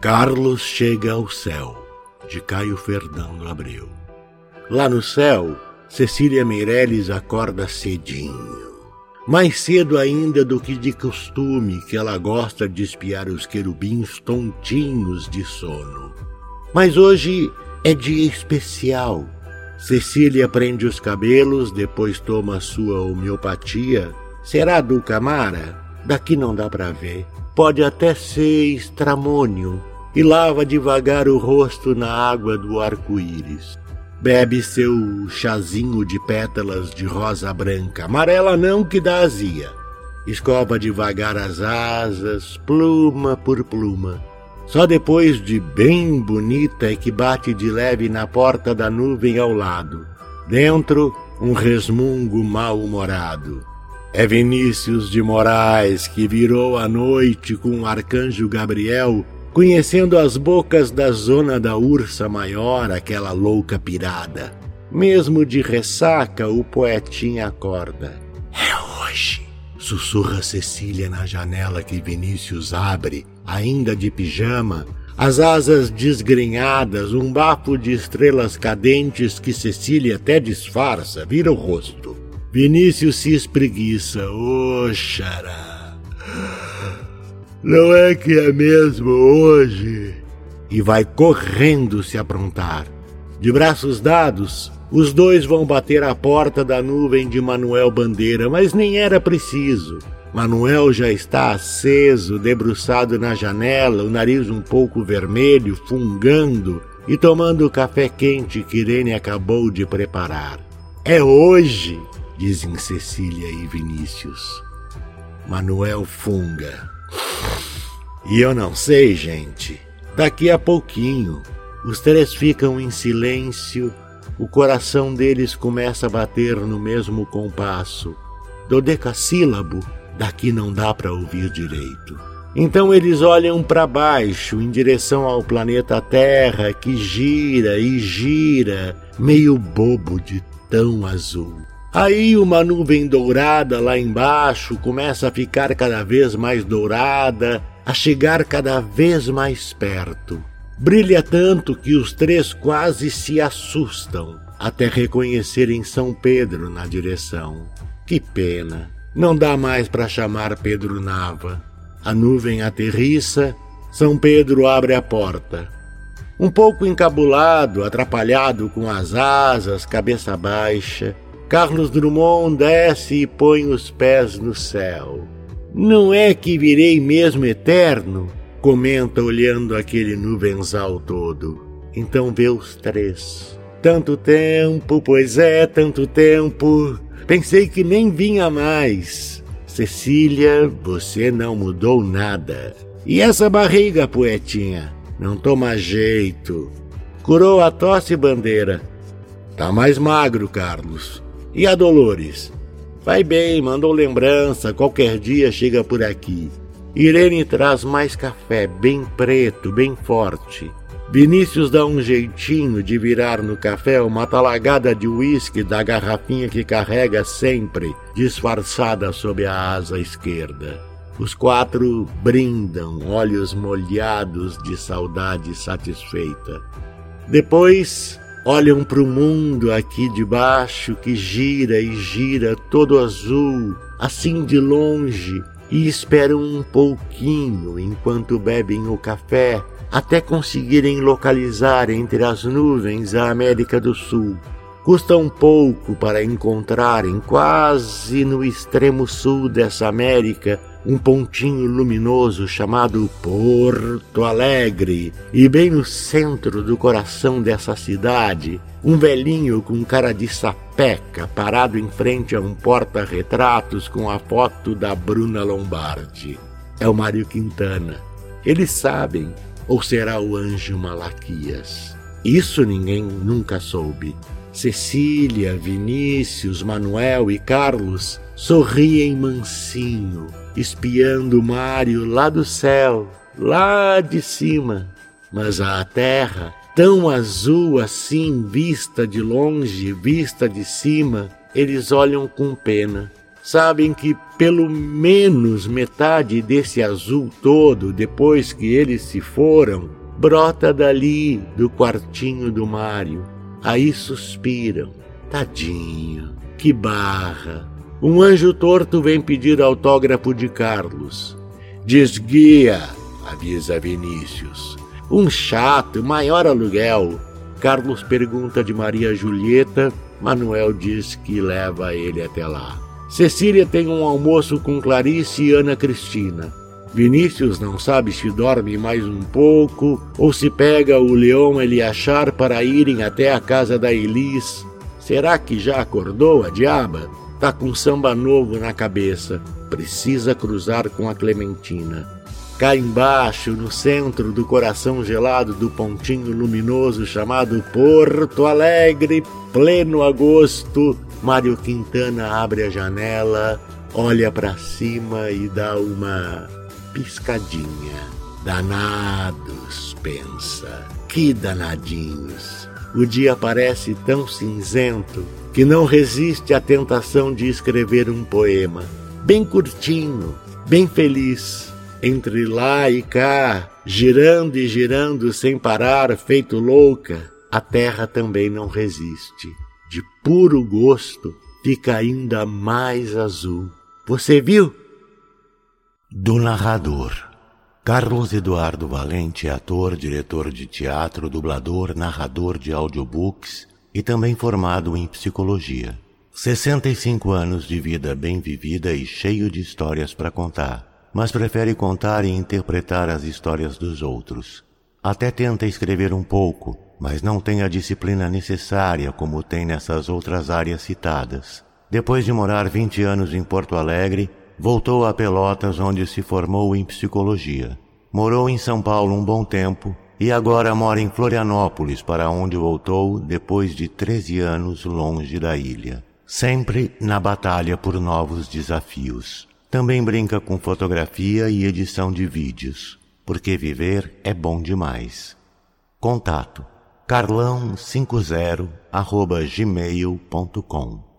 Carlos chega ao céu, de Caio Fernando Abreu. Lá no céu, Cecília Meirelles acorda cedinho. Mais cedo ainda do que de costume, que ela gosta de espiar os querubins tontinhos de sono. Mas hoje é dia especial. Cecília prende os cabelos, depois toma sua homeopatia. Será do Camara? Daqui não dá para ver. Pode até ser estramônio, e lava devagar o rosto na água do arco-íris. Bebe seu chazinho de pétalas de rosa branca, amarela não que dá azia. Escova devagar as asas, pluma por pluma. Só depois de bem bonita é que bate de leve na porta da nuvem ao lado. Dentro, um resmungo mal-humorado. É Vinícius de Moraes que virou a noite com o arcanjo Gabriel conhecendo as bocas da zona da ursa maior, aquela louca pirada. Mesmo de ressaca, o poetinha acorda. É hoje, sussurra Cecília na janela que Vinícius abre, ainda de pijama, as asas desgrenhadas, um bafo de estrelas cadentes que Cecília até disfarça, vira o rosto. Vinícius se espreguiça. Oxará! Não é que é mesmo hoje? E vai correndo se aprontar. De braços dados, os dois vão bater à porta da nuvem de Manuel Bandeira, mas nem era preciso. Manuel já está aceso, debruçado na janela, o nariz um pouco vermelho, fungando e tomando o café quente que Irene acabou de preparar. É hoje, dizem Cecília e Vinícius. Manuel funga. E eu não sei, gente. Daqui a pouquinho, os três ficam em silêncio, o coração deles começa a bater no mesmo compasso. Do decassílabo, daqui não dá para ouvir direito. Então eles olham para baixo, em direção ao planeta Terra, que gira e gira, meio bobo de tão azul. Aí uma nuvem dourada lá embaixo começa a ficar cada vez mais dourada, a chegar cada vez mais perto. Brilha tanto que os três quase se assustam até reconhecerem São Pedro na direção. Que pena! Não dá mais para chamar Pedro Nava. A nuvem aterrissa, São Pedro abre a porta. Um pouco encabulado, atrapalhado com as asas, cabeça baixa, Carlos Drummond desce e põe os pés no céu. Não é que virei mesmo eterno? Comenta olhando aquele nuvenzal todo. Então vê os três. Tanto tempo, pois é, tanto tempo. Pensei que nem vinha mais. Cecília, você não mudou nada. E essa barriga, poetinha? Não toma jeito. Curou a tosse bandeira. Tá mais magro, Carlos. E a Dolores? Vai bem, mandou lembrança, qualquer dia chega por aqui. Irene traz mais café, bem preto, bem forte. Vinícius dá um jeitinho de virar no café uma talagada de uísque da garrafinha que carrega sempre, disfarçada sob a asa esquerda. Os quatro brindam, olhos molhados de saudade satisfeita. Depois olham para o mundo aqui de baixo que gira e gira todo azul, assim de longe, e esperam um pouquinho enquanto bebem o café até conseguirem localizar entre as nuvens a América do Sul. Custa um pouco para encontrarem, quase no extremo sul dessa América, um pontinho luminoso chamado Porto Alegre, e bem no centro do coração dessa cidade, um velhinho com cara de sapeca parado em frente a um porta-retratos com a foto da Bruna Lombardi. É o Mário Quintana. Eles sabem, ou será o anjo Malaquias? Isso ninguém nunca soube. Cecília, Vinícius, Manuel e Carlos sorriem mansinho espiando Mário lá do céu, lá de cima. Mas a terra, tão azul assim, vista de longe, vista de cima, eles olham com pena. sabem que pelo menos metade desse azul todo, depois que eles se foram, brota dali do quartinho do Mário. Aí suspiram. Tadinho, que barra. Um anjo torto vem pedir autógrafo de Carlos. Desguia, avisa Vinícius. Um chato, maior aluguel. Carlos pergunta de Maria Julieta, Manuel diz que leva ele até lá. Cecília tem um almoço com Clarice e Ana Cristina. Vinícius não sabe se dorme mais um pouco ou se pega o Leão Eliachar para irem até a casa da Elis. Será que já acordou a diaba? Tá com samba novo na cabeça. Precisa cruzar com a Clementina. Cá embaixo, no centro do coração gelado do pontinho luminoso chamado Porto Alegre, pleno agosto, Mário Quintana abre a janela, olha para cima e dá uma piscadinha. Danados, pensa. Que danadinhos. O dia parece tão cinzento que não resiste à tentação de escrever um poema. Bem curtinho, bem feliz entre lá e cá, girando e girando sem parar, feito louca, a terra também não resiste. De puro gosto, fica ainda mais azul. Você viu? Do narrador. Carlos Eduardo Valente é ator, diretor de teatro, dublador, narrador de audiobooks e também formado em psicologia. 65 anos de vida bem vivida e cheio de histórias para contar mas prefere contar e interpretar as histórias dos outros. Até tenta escrever um pouco, mas não tem a disciplina necessária como tem nessas outras áreas citadas. Depois de morar 20 anos em Porto Alegre, voltou a Pelotas, onde se formou em psicologia. Morou em São Paulo um bom tempo e agora mora em Florianópolis, para onde voltou depois de 13 anos longe da ilha. Sempre na batalha por novos desafios. Também brinca com fotografia e edição de vídeos, porque viver é bom demais. Contato carlão50 arroba gmail.com